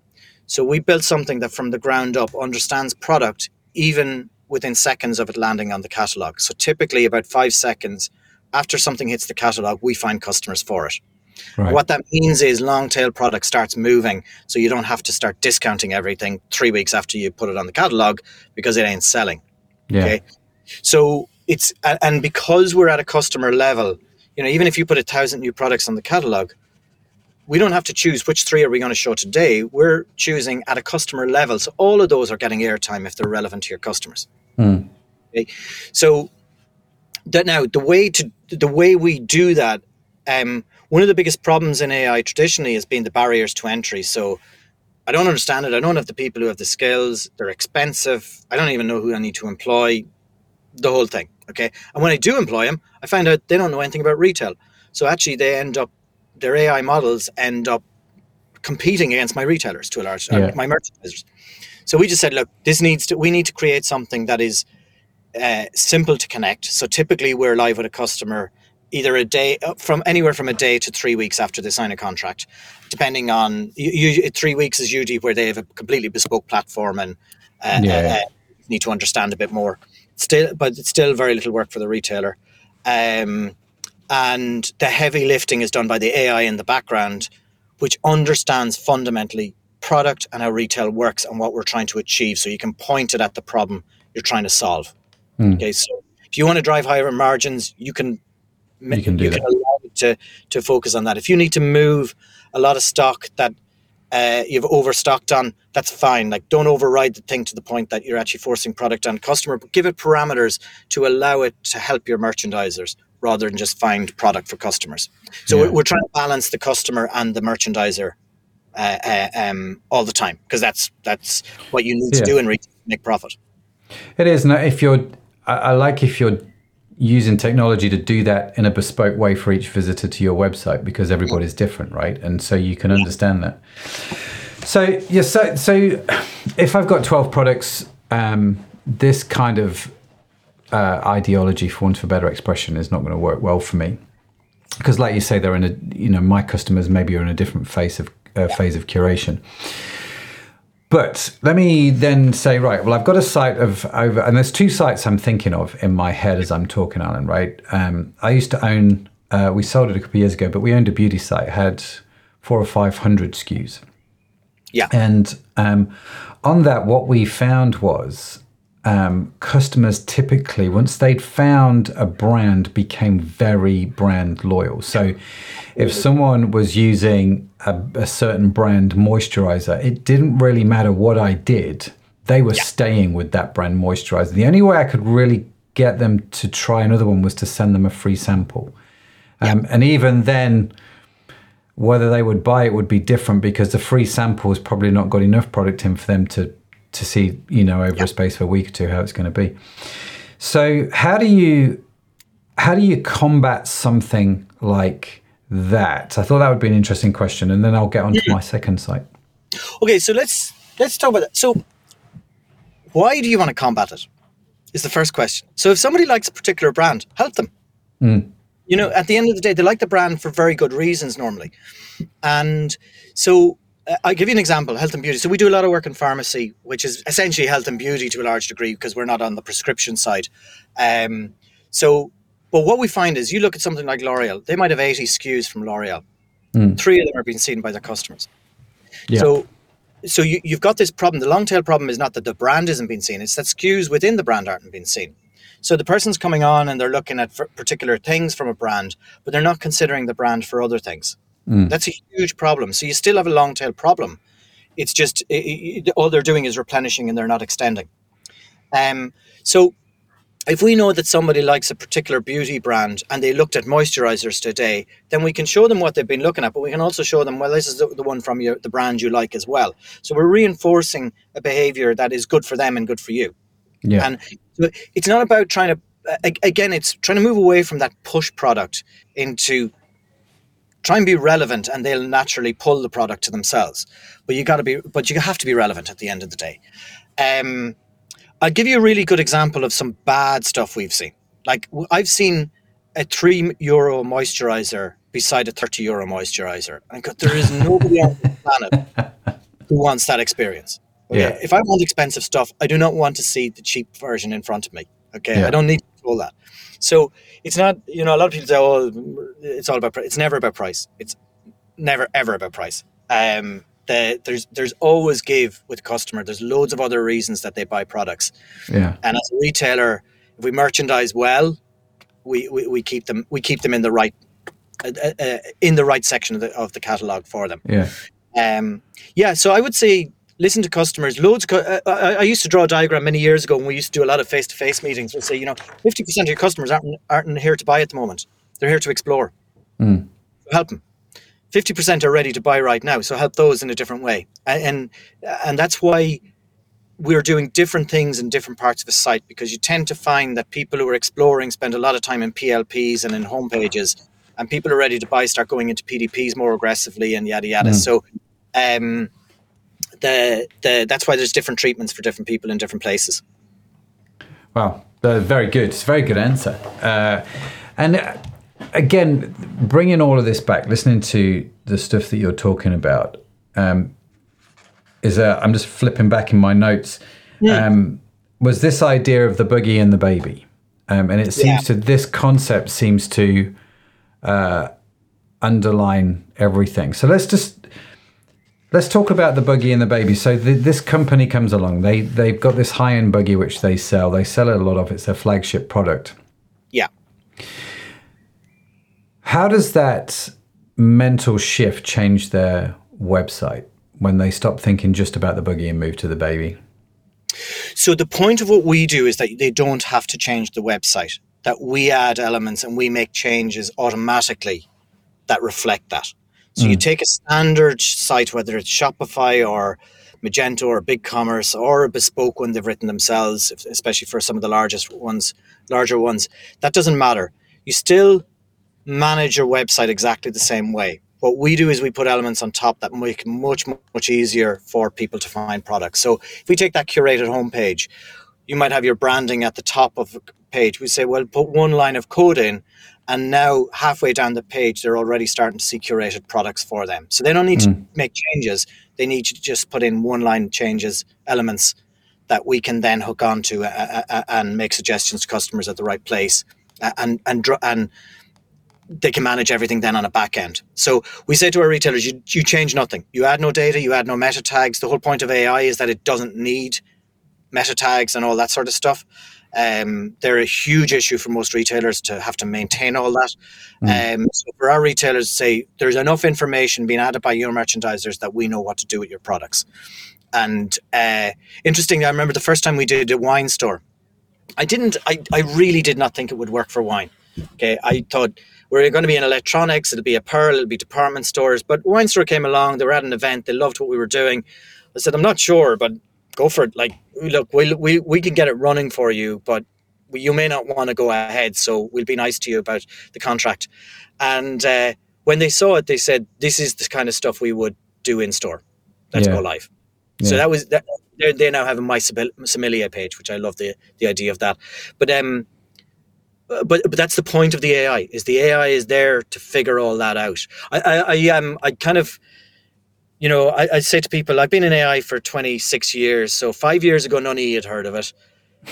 So we built something that from the ground up understands product even within seconds of it landing on the catalog. So typically about five seconds after something hits the catalog, we find customers for it. Right. What that means is long tail product starts moving, so you don't have to start discounting everything three weeks after you put it on the catalog because it ain't selling. Yeah. Okay. So it's and because we're at a customer level, you know, even if you put a thousand new products on the catalog, we don't have to choose which three are we going to show today. We're choosing at a customer level, so all of those are getting airtime if they're relevant to your customers. Mm. Okay? So that now the way to the way we do that, um, one of the biggest problems in AI traditionally has been the barriers to entry. So I don't understand it. I don't have the people who have the skills. They're expensive. I don't even know who I need to employ. The whole thing. Okay. And when I do employ them, I find out they don't know anything about retail. So actually, they end up, their AI models end up competing against my retailers to a large, uh, Yeah. my merchandisers. So we just said, look, this needs to, we need to create something that is uh, simple to connect. So typically, we're live with a customer either a day uh, from anywhere from a day to three weeks after they sign a contract, depending on you, you, three weeks is usually where they have a completely bespoke platform and uh, Yeah. uh, need to understand a bit more. Still, but it's still very little work for the retailer. Um, and the heavy lifting is done by the AI in the background, which understands fundamentally product and how retail works and what we're trying to achieve. So you can point it at the problem you're trying to solve. Mm. Okay, so if you want to drive higher margins, you can You can do you that. allow it to to focus on that. If you need to move a lot of stock that uh, you've overstocked on, that's fine. Like, don't override the thing to the point that you're actually forcing product on customer, but give it parameters to allow it to help your merchandisers rather than just find product for customers. So Yeah. we're, we're trying to balance the customer and the merchandiser uh, uh, um, all the time because that's that's what you need Yeah. to do in retail to make profit. It is. No, if you're, I, I like if you're using technology to do that in a bespoke way for each visitor to your website because everybody's different, right? And so you can understand that. So yeah, so so if I've got twelve products, um, this kind of uh, ideology, for want of a better expression, is not going to work well for me because, like you say, they're in a you know my customers maybe are in a different phase of uh, phase of curation. But let me then say, right, well, I've got a site of over, and there's two sites I'm thinking of in my head as I'm talking, Alan, right? Um, I used to own, uh, we sold it a couple of years ago, but we owned a beauty site, had four or 500 SKUs. Yeah. And um, on that, what we found was um, customers typically, once they'd found a brand, became very brand loyal. So if someone was using a, a certain brand moisturizer, it didn't really matter what I did. They were staying with that brand moisturizer. The only way I could really get them to try another one was to send them a free sample. Um, And even then, whether they would buy it would be different because the free sample has probably not got enough product in for them to to see, you know, over a space of a week or two how it's going to be. So how do you how do you combat something like that? I thought that would be an interesting question, and then I'll get on to mm-hmm. my second site. Okay, so let's let's talk about that. So, why do you want to combat it? Is the first question. So, if somebody likes a particular brand, help them. Mm. You know, at the end of the day, they like the brand for very good reasons normally, and so I'll give you an example: health and beauty. So we do a lot of work in pharmacy, which is essentially health and beauty to a large degree because we're not on the prescription side. Um, so, but what we find is, you look at something like L'Oreal; they might have eighty SKUs from L'Oreal. Three of them are being seen by their customers. Yeah. So, so you, you've got this problem. The long tail problem is not that the brand isn't being seen; it's that SKUs within the brand aren't being seen. So the person's coming on and they're looking at particular things from a brand, but they're not considering the brand for other things. That's a huge problem. So you still have a long tail problem. It's just i i all they're doing is replenishing and they're not extending. Um, so if we know that somebody likes a particular beauty brand and they looked at moisturizers today, then we can show them what they've been looking at, but we can also show them, well, this is the, the one from your, the brand you like as well. So we're reinforcing a behavior that is good for them and good for you. Yeah. And it's not about trying to, again, it's trying to move away from that push product into try and be relevant and they'll naturally pull the product to themselves. But you got to be, but you have to be relevant at the end of the day. Um, I'll give you a really good example of some bad stuff we've seen. Like i've seen a three euro moisturizer beside a 30 euro moisturizer. And go, there is nobody on the planet who wants that experience. Okay? Yeah. If I want expensive stuff, I do not want to see the cheap version in front of me. Okay. Yeah. I don't need control that. So it's not, you know, a lot of people say, oh, it's all about price. It's never about price. It's never, ever about price. Um, the, there's there's always give with customer. There's loads of other reasons that they buy products. Yeah. And as a retailer, If we merchandise well, we, we, we keep them we keep them in the right uh, uh, uh in the right section of the, of the catalog for them. Yeah. Um, yeah. So I would say listen to customers. Loads. Of, uh, I, I, used to draw a diagram many years ago when we used to do a lot of face to face meetings. We'd say, you know, fifty percent of your customers aren't aren't here to buy at the moment. They're here to explore. Mm. Help them. Fifty percent are ready to buy right now. So help those in a different way. And and, and that's why we're doing different things in different parts of the site because you tend to find that people who are exploring spend a lot of time in PLPs and in homepages, and people who are ready to buy start going into PDPs more aggressively and yada yada. Mm. So, um, the the that's why there's different treatments for different people in different places. Wow, uh, very good. It's a very good answer. Uh, and uh, again, bringing all of this back, listening to the stuff that you're talking about. Um, is a, I'm just flipping back in my notes. Yeah. Um, was this idea of the boogie and the baby, um, and it seems yeah. to this concept seems to uh, underline everything. So let's just let's talk about the buggy and the baby. So the, this company comes along. They they've got this high end buggy which they sell. They sell it a lot of. It's their flagship product. Yeah. How does that mental shift change their website? when they stop thinking just about the buggy and move to the baby? So the point of what we do is that they don't have to change the website. That we add elements and we make changes automatically that reflect that. So mm. you take a standard site, whether it's Shopify or Magento or BigCommerce or a bespoke one they've written themselves, especially for some of the largest ones, larger ones. That doesn't matter. You still manage your website exactly the same way. What we do is we put elements on top that make it much, much easier for people to find products. So if we take that curated homepage, you might have your branding at the top of the page. We say, well, put one line of code in, and now halfway down the page, they're already starting to see curated products for them. So they don't need mm. to make changes. They need to just put in one line changes, elements that we can then hook onto uh, uh, and make suggestions to customers at the right place and and and they can manage everything then on a back end. So we say to our retailers, you, you change nothing. You add no data, you add no meta tags. The whole point of AI is that it doesn't need meta tags and all that sort of stuff. Um, they're a huge issue for most retailers to have to maintain all that. Mm. Um, so for our retailers, say there's enough information being added by your merchandisers that we know what to do with your products. And uh, interestingly, I remember the first time we did a wine store. I didn't. I, I really did not think it would work for wine. Okay, I thought we're going to be in electronics, it'll be apparel, it'll be department stores. But Wine Store came along, they were at an event, they loved what we were doing. I said, I'm not sure, but go for it. Like, look, we, we, we can get it running for you, but you may not want to go ahead. So we'll be nice to you about the contract. And uh, when they saw it, they said, this is the kind of stuff we would do in store. Let's yeah. go live. Yeah. So that was that. They now have a my sommelier page, which I love the the idea of that. But um, but but that's the point of the AI is the AI is there to figure all that out. I I, I um I kind of you know I, I say to people I've been in AI for 26 years. So five years ago, none of you had heard of it.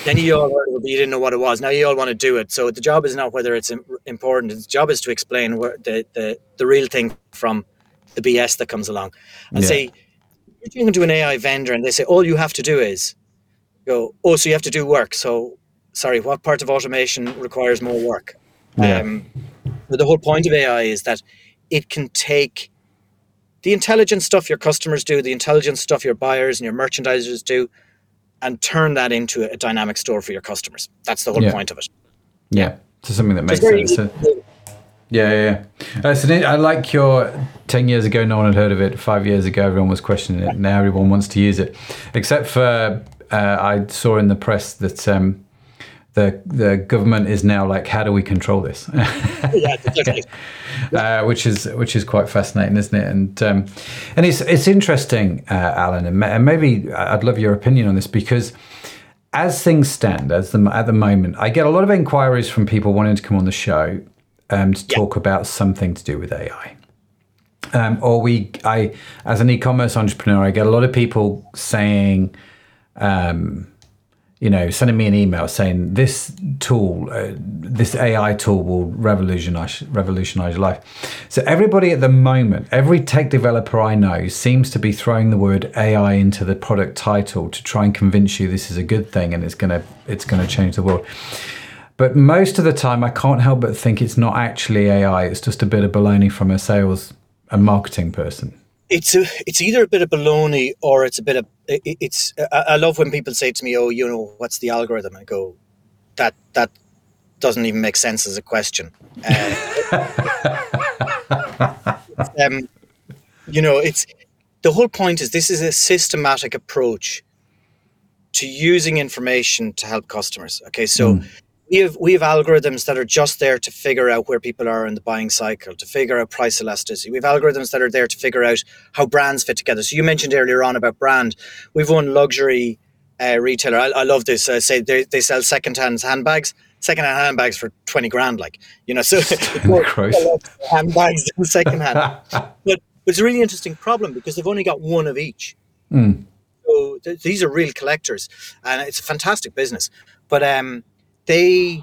Then you all heard of it, but you didn't know what it was. Now you all want to do it. So the job is not whether it's important. The job is to explain where the the, the real thing from the BS that comes along, and yeah. say you're talking to an AI vendor, and they say all you have to do is go. Oh, so you have to do work. So sorry, what part of automation requires more work? Yeah. Um, the whole point of AI is that it can take the intelligent stuff your customers do, the intelligent stuff your buyers and your merchandisers do, and turn that into a dynamic store for your customers. That's the whole yeah. point of it. Yeah, so something that makes sense. Yeah, yeah. yeah. Uh, so I like your 10 years ago, no one had heard of it. Five years ago, everyone was questioning it. Now everyone wants to use it. Except for, uh, I saw in the press that um, the the government is now like, how do we control this? <laughs> yeah, <laughs> uh, which is which is quite fascinating, isn't it? And um, and it's it's interesting, uh, Alan, and, maybe I'd love your opinion on this because as things stand, as the, at the moment, I get a lot of inquiries from people wanting to come on the show um, to yeah. talk about something to do with AI. Um, or we, I, as an e-commerce entrepreneur, I get a lot of people saying. Um, you know, sending me an email saying this tool, uh, this AI tool will revolutionize revolutionize your life. So everybody at the moment, every tech developer I know seems to be throwing the word AI into the product title to try and convince you this is a good thing and it's gonna it's gonna change the world. But most of the time, I can't help but think it's not actually AI. It's just a bit of baloney from a sales and marketing person. It's a, it's either a bit of baloney or it's a bit of it, it's. I, love when people say to me, "Oh, you know, what's the algorithm?" I go, "That that doesn't even make sense as a question." Uh, <laughs> um, you know, it's the whole point is this is a systematic approach to using information to help customers. Okay, so mm. We have we have algorithms that are just there to figure out where people are in the buying cycle, to figure out price elasticity. We have algorithms that are there to figure out how brands fit together. So you mentioned earlier on about brand. We've one luxury uh, retailer. I, I, love this. Uh, say they, they sell secondhand handbags secondhand handbags for 20 grand like you know so <laughs> <laughs> handbags in <laughs> secondhand but it's a really interesting problem because they've only got one of each mm. so th- these are real collectors and it's a fantastic business but um they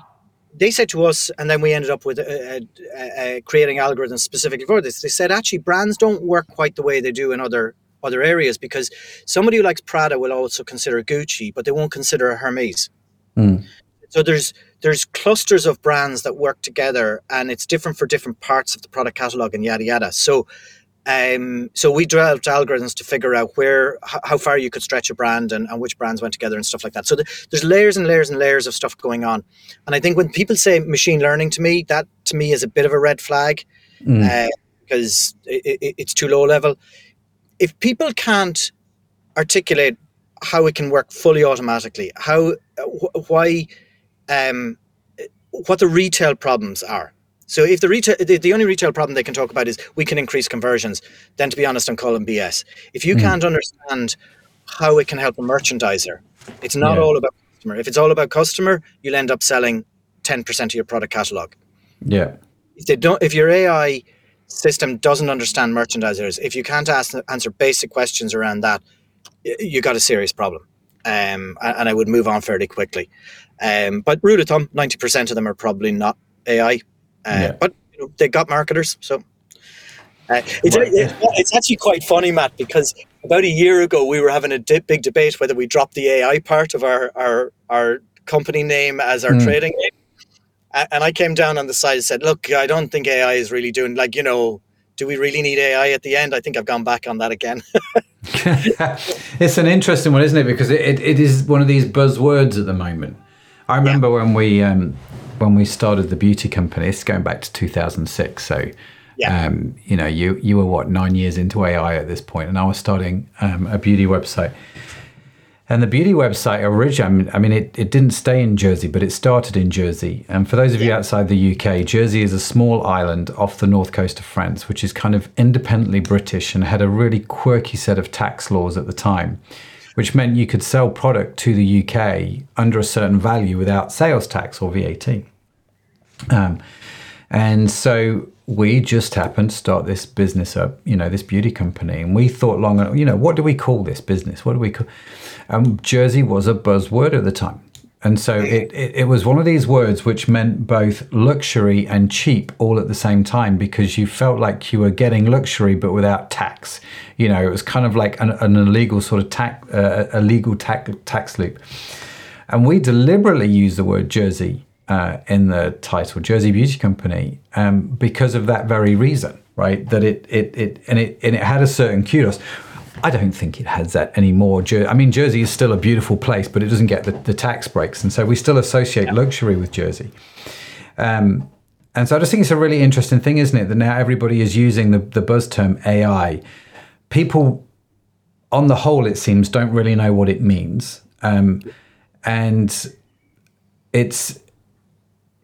they said to us and then we ended up with uh, uh, uh, creating algorithms specifically for this. They said actually brands don't work quite the way they do in other other areas because somebody who likes prada will also consider gucci but they won't consider a hermes mm. so there's there's clusters of brands that work together and it's different for different parts of the product catalog and yada yada. So um, so we developed algorithms to figure out where how far you could stretch a brand and, and which brands went together and stuff like that so the, there's layers and layers and layers of stuff going on and i think when people say machine learning to me that to me is a bit of a red flag mm. uh, because it, it, it's too low level if people can't articulate how it can work fully automatically how wh- why um, what the retail problems are. So if the retail, the, the, only retail problem they can talk about is we can increase conversions, then to be honest, I'm calling BS. If you mm. can't understand how it can help a merchandiser, it's not yeah. all about customer. If it's all about customer, you'll end up selling 10% of your product catalog. Yeah. If they don't, if your AI system doesn't understand merchandisers, if you can't ask, answer basic questions around that, you got a serious problem. Um, and I would move on fairly quickly. Um, but rule of thumb, ninety percent of them are probably not AI, yeah. but you know, they got marketers. So uh, it's, it's, it's, actually quite funny, Matt, because about a year ago we were having a di- big debate whether we drop the AI part of our our, our company name as our mm. trading name. And I came down on the side and said, "Look, I don't think AI is really doing like you know." Do we really need AI at the end? I think I've gone back on that again. <laughs> <laughs> it's an interesting one, isn't it? Because it, it, it is one of these buzzwords at the moment. I remember yeah. when we um, when we started the beauty company. It's going back to 2006. So, yeah. um, you know, you you were what nine years into AI at this point, and I was starting um, a beauty website. And the beauty website originally, I mean, it, it didn't stay in Jersey, but it started in Jersey. And for those of you outside the UK, Jersey is a small island off the north coast of France, which is kind of independently British and had a really quirky set of tax laws at the time which meant you could sell product to the UK under a certain value without sales tax or VAT. Um, and so we just happened to start this business up, you know, this beauty company, and we thought long, you know, what do we call this business? What do we call? Um, Jersey was a buzzword at the time. And so it, it, it, was one of these words which meant both luxury and cheap all at the same time because you felt like you were getting luxury but without tax. You know, it was kind of like an, an illegal sort of tax, uh, a legal tax, tax loop. And we deliberately used the word Jersey uh, in the title, Jersey Beauty Company, um, because of that very reason, right? That it, it, it, and it, and it had a certain kudos. I don't think it has that anymore. Jer- I mean, Jersey is still a beautiful place, but it doesn't get the, the tax breaks. And so we still associate luxury with Jersey. Um, and so I just think it's a really interesting thing, isn't it? That now everybody is using the, the buzz term AI. People, on the whole, it seems, don't really know what it means. Um, and it's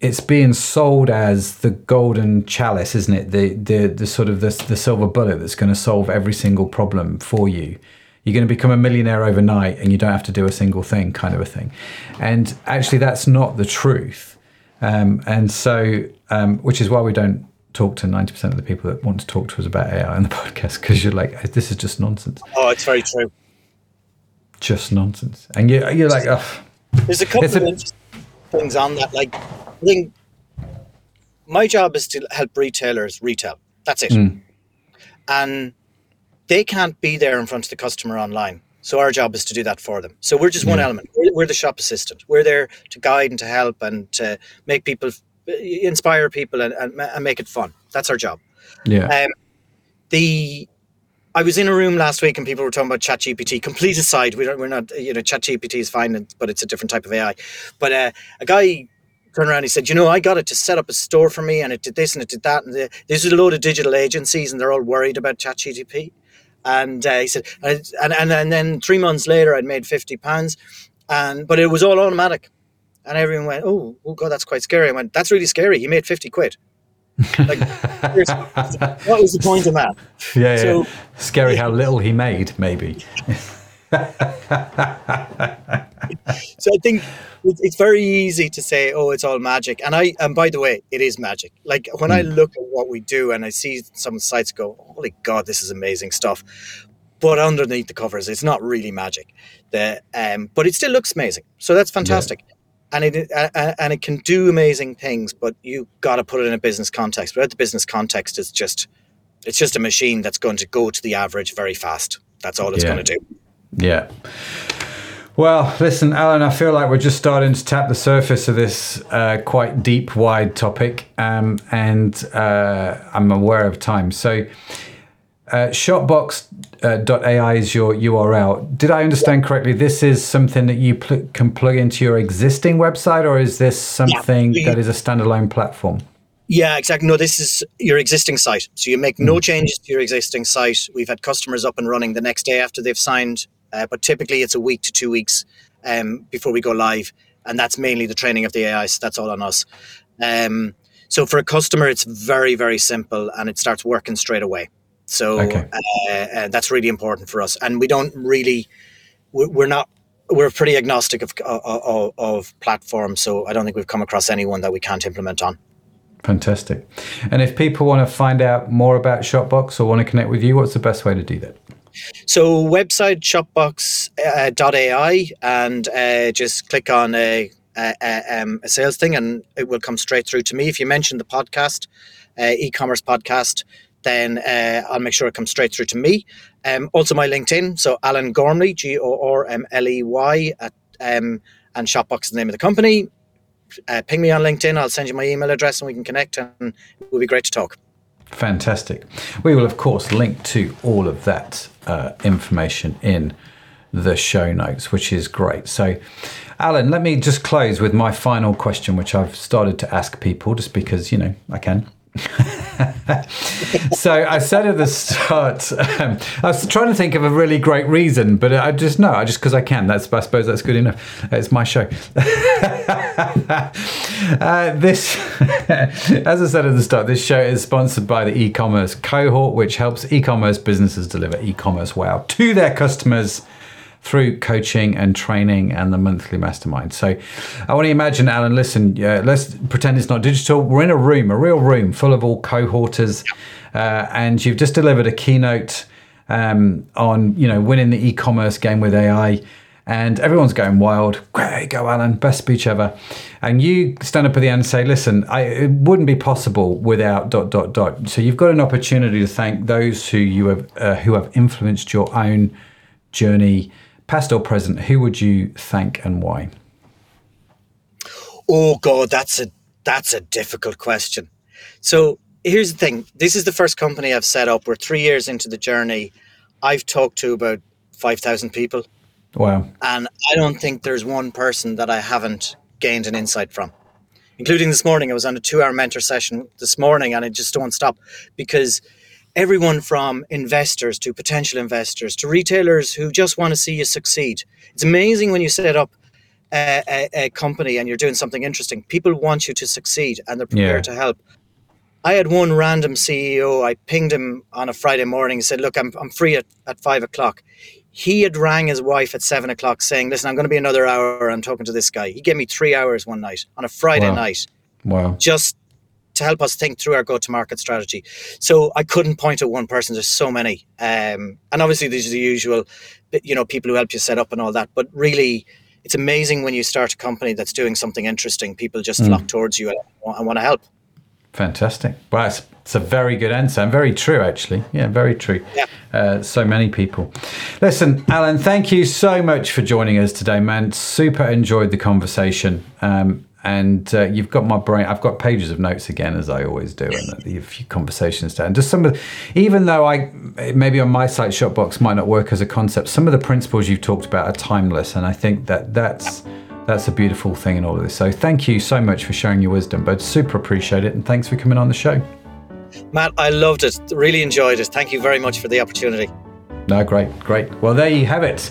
it's being sold as the golden chalice, isn't it? The the the sort of the, the silver bullet that's going to solve every single problem for you. You're going to become a millionaire overnight, and you don't have to do a single thing, kind of a thing. And actually, that's not the truth. Um, and so, um, which is why we don't talk to 90% of the people that want to talk to us about AI on the <laughs> podcast because you're like, this is just nonsense. Oh, it's very true. Just nonsense. And you're, you're like, oh. There's a couple of a, things on that. Like, I think my job is to help retailers retail. That's it. Mm. And they can't be there in front of the customer online. So our job is to do that for them. So we're just one element. We're, we're the shop assistant. We're there to guide and to help and to make people, inspire people and, and, and make it fun. That's our job. Yeah. Um, the I was in a room last week and people were talking about ChatGPT. Complete aside, we don't, we're not, you know, ChatGPT is fine, but it's a different type of AI. But uh, a guy turned around and he said, you know, I got it to set up a store for me and it did this and it did that. And the, there's a load of digital agencies and they're all worried about ChatGPT. And uh, he said, and, and, and then three months later, I'd made 50 pounds and, but it was all automatic. And everyone went, oh, oh God, that's quite scary. I went, that's really scary. He made 50 quid. like, <laughs> what was the point of that? Yeah, so, yeah. Scary how <laughs> little he made, maybe. <laughs> so I think it's very easy to say, "Oh, it's all magic," and I and by the way, it is magic. Like when mm. I hmm. look at what we do and I see some sites go, "Holy God, this is amazing stuff," but underneath the covers, it's not really magic. The um, but it still looks amazing, so that's fantastic. Yeah. And it uh, and it can do amazing things, but you got to put it in a business context. Without the business context, it's just it's just a machine that's going to go to the average very fast. That's all it's yeah. going to do. Yeah. Well, listen, Alan, I feel like we're just starting to tap the surface of this uh, quite deep, wide topic, um, and uh, I'm aware of time. So, uh, shopbox.ai uh, is your URL. Did I understand correctly? This is something that you pl- can plug into your existing website, or is this something yeah. that is a standalone platform? Yeah, exactly. No, this is your existing site. So you make no mm. changes to your existing site. We've had customers up and running the next day after they've signed uh, but typically, it's a week to two weeks um, before we go live, and that's mainly the training of the AI. So that's all on us. Um, so for a customer, it's very very simple, and it starts working straight away. So okay. uh, uh, that's really important for us, and we don't really, we're not we're pretty agnostic of, of, of platforms, so I don't think we've come across anyone that we can't implement on. Fantastic. And if people want to find out more about Shopbox or want to connect with you, what's the best way to do that? So website shopbox.ai and uh, just click on a, a, um, a, sales thing and it will come straight through to me. If you mention the podcast, uh, e-commerce podcast, then uh, I'll make sure it comes straight through to me. Um, also my LinkedIn, so Alan Gormley, G O R M L E Y, at um, and Shopbox is the name of the company. Uh, ping me on LinkedIn. I'll send you my email address and we can connect, and it will be great to talk. Fantastic. We will, of course, link to all of that uh, information in the show notes, which is great. So, Alan, let me just close with my final question, which I've started to ask people just because, you know, I can. <laughs> so I said at the start, um, I was trying to think of a really great reason, but I just no, I just because I can. That's I suppose that's good enough. It's my show. <laughs> uh, this, <laughs> as I said at the start, this show is sponsored by the e-commerce cohort, which helps e-commerce businesses deliver e-commerce wow to their customers through coaching and training and the monthly mastermind. So I want to imagine, Alan, listen, uh, let's pretend it's not digital. We're in a room, a real room full of all cohorters, uh, and you've just delivered a keynote um, on, you know, winning the e-commerce game with AI. And everyone's going wild. Great, go, Alan. Best speech ever. And you stand up at the end and say, listen, I, it wouldn't be possible without dot, dot, dot. So you've got an opportunity to thank those who you have, uh, who have influenced your own journey past or present, who would you thank and why? Oh God, that's a that's a difficult question. So here's the thing: this is the first company I've set up. We're three years into the journey. I've talked to about five thousand people. Wow! And I don't think there's one person that I haven't gained an insight from, including this morning. I was on a two-hour mentor session this morning, and I just don't stop because everyone from investors to potential investors to retailers who just want to see you succeed. It's amazing when you set up a, a, a company and you're doing something interesting. People want you to succeed and they're prepared yeah. to help. I had one random CEO, I pinged him on a Friday morning and said, Look, I'm, I'm free at, at five o'clock. He had rang his wife at seven o'clock saying, Listen, I'm going to be another hour. I'm talking to this guy. He gave me three hours one night on a Friday wow. night. Wow. Just to help us think through our go-to-market strategy. So I couldn't point at one person. There's so many, um, and obviously there's the usual, you know, people who help you set up and all that. But really, it's amazing when you start a company that's doing something interesting. People just mm. flock towards you and, and want to help. Fantastic. Well, it It's a very good answer and very true, actually. Yeah, very true. Yeah. Uh, so many people. Listen, Alan, thank you so much for joining us today, man. Super enjoyed the conversation. Um, and uh, you've got my brain. I've got pages of notes again, as I always do, and a few conversations down. Just some of, the, even though I maybe on my site Shopbox might not work as a concept, some of the principles you've talked about are timeless, and I think that that's that's a beautiful thing in all of this. So thank you so much for sharing your wisdom, but super appreciate it, and thanks for coming on the show. Matt, I loved it. Really enjoyed it. Thank you very much for the opportunity. No, great, great. Well, there you have it.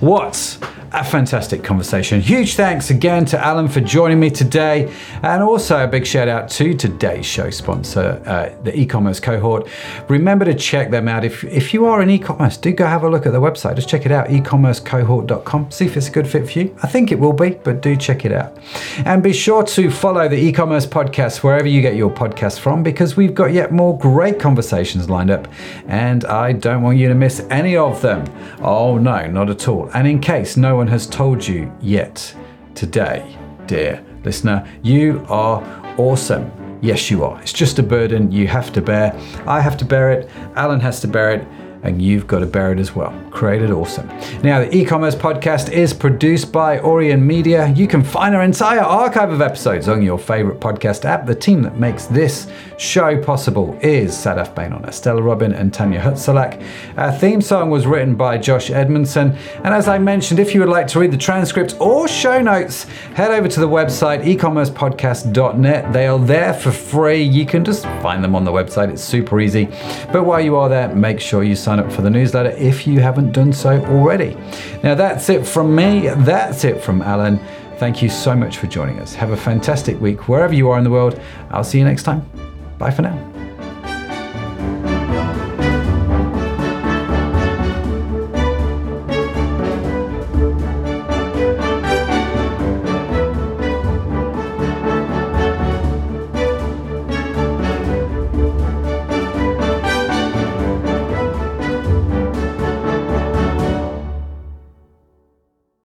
What a fantastic conversation. Huge thanks again to Alan for joining me today. And also a big shout out to today's show sponsor, uh, the e commerce cohort. Remember to check them out. If, if you are in e commerce, do go have a look at their website. Just check it out, ecommercecohort.com. See if it's a good fit for you. I think it will be, but do check it out. And be sure to follow the e commerce podcast wherever you get your podcasts from because we've got yet more great conversations lined up. And I don't want you to miss any of them. Oh, no, not at all. And in case no one has told you yet today, dear listener, you are awesome. Yes, you are. It's just a burden you have to bear. I have to bear it. Alan has to bear it and you've got to bear it as well. Create it awesome. Now, the e commerce podcast is produced by Orion Media. You can find our entire archive of episodes on your favorite podcast app. The team that makes this show possible is Sadaf Beynon, Estella Robin, and Tanya Hutsuliak. Our theme song was written by Josh Edmondson. And as I mentioned, if you would like to read the transcript or show notes, head over to the website ecommercepodcast.net. They are there for free. You can just find them on the website, it's super easy. But while you are there, make sure you sign up for the newsletter if you haven't done so already. Now, that's it from me. That's it from Alan. Thank you so much for joining us. Have a fantastic week wherever you are in the world. I'll see you next time. Bye for now.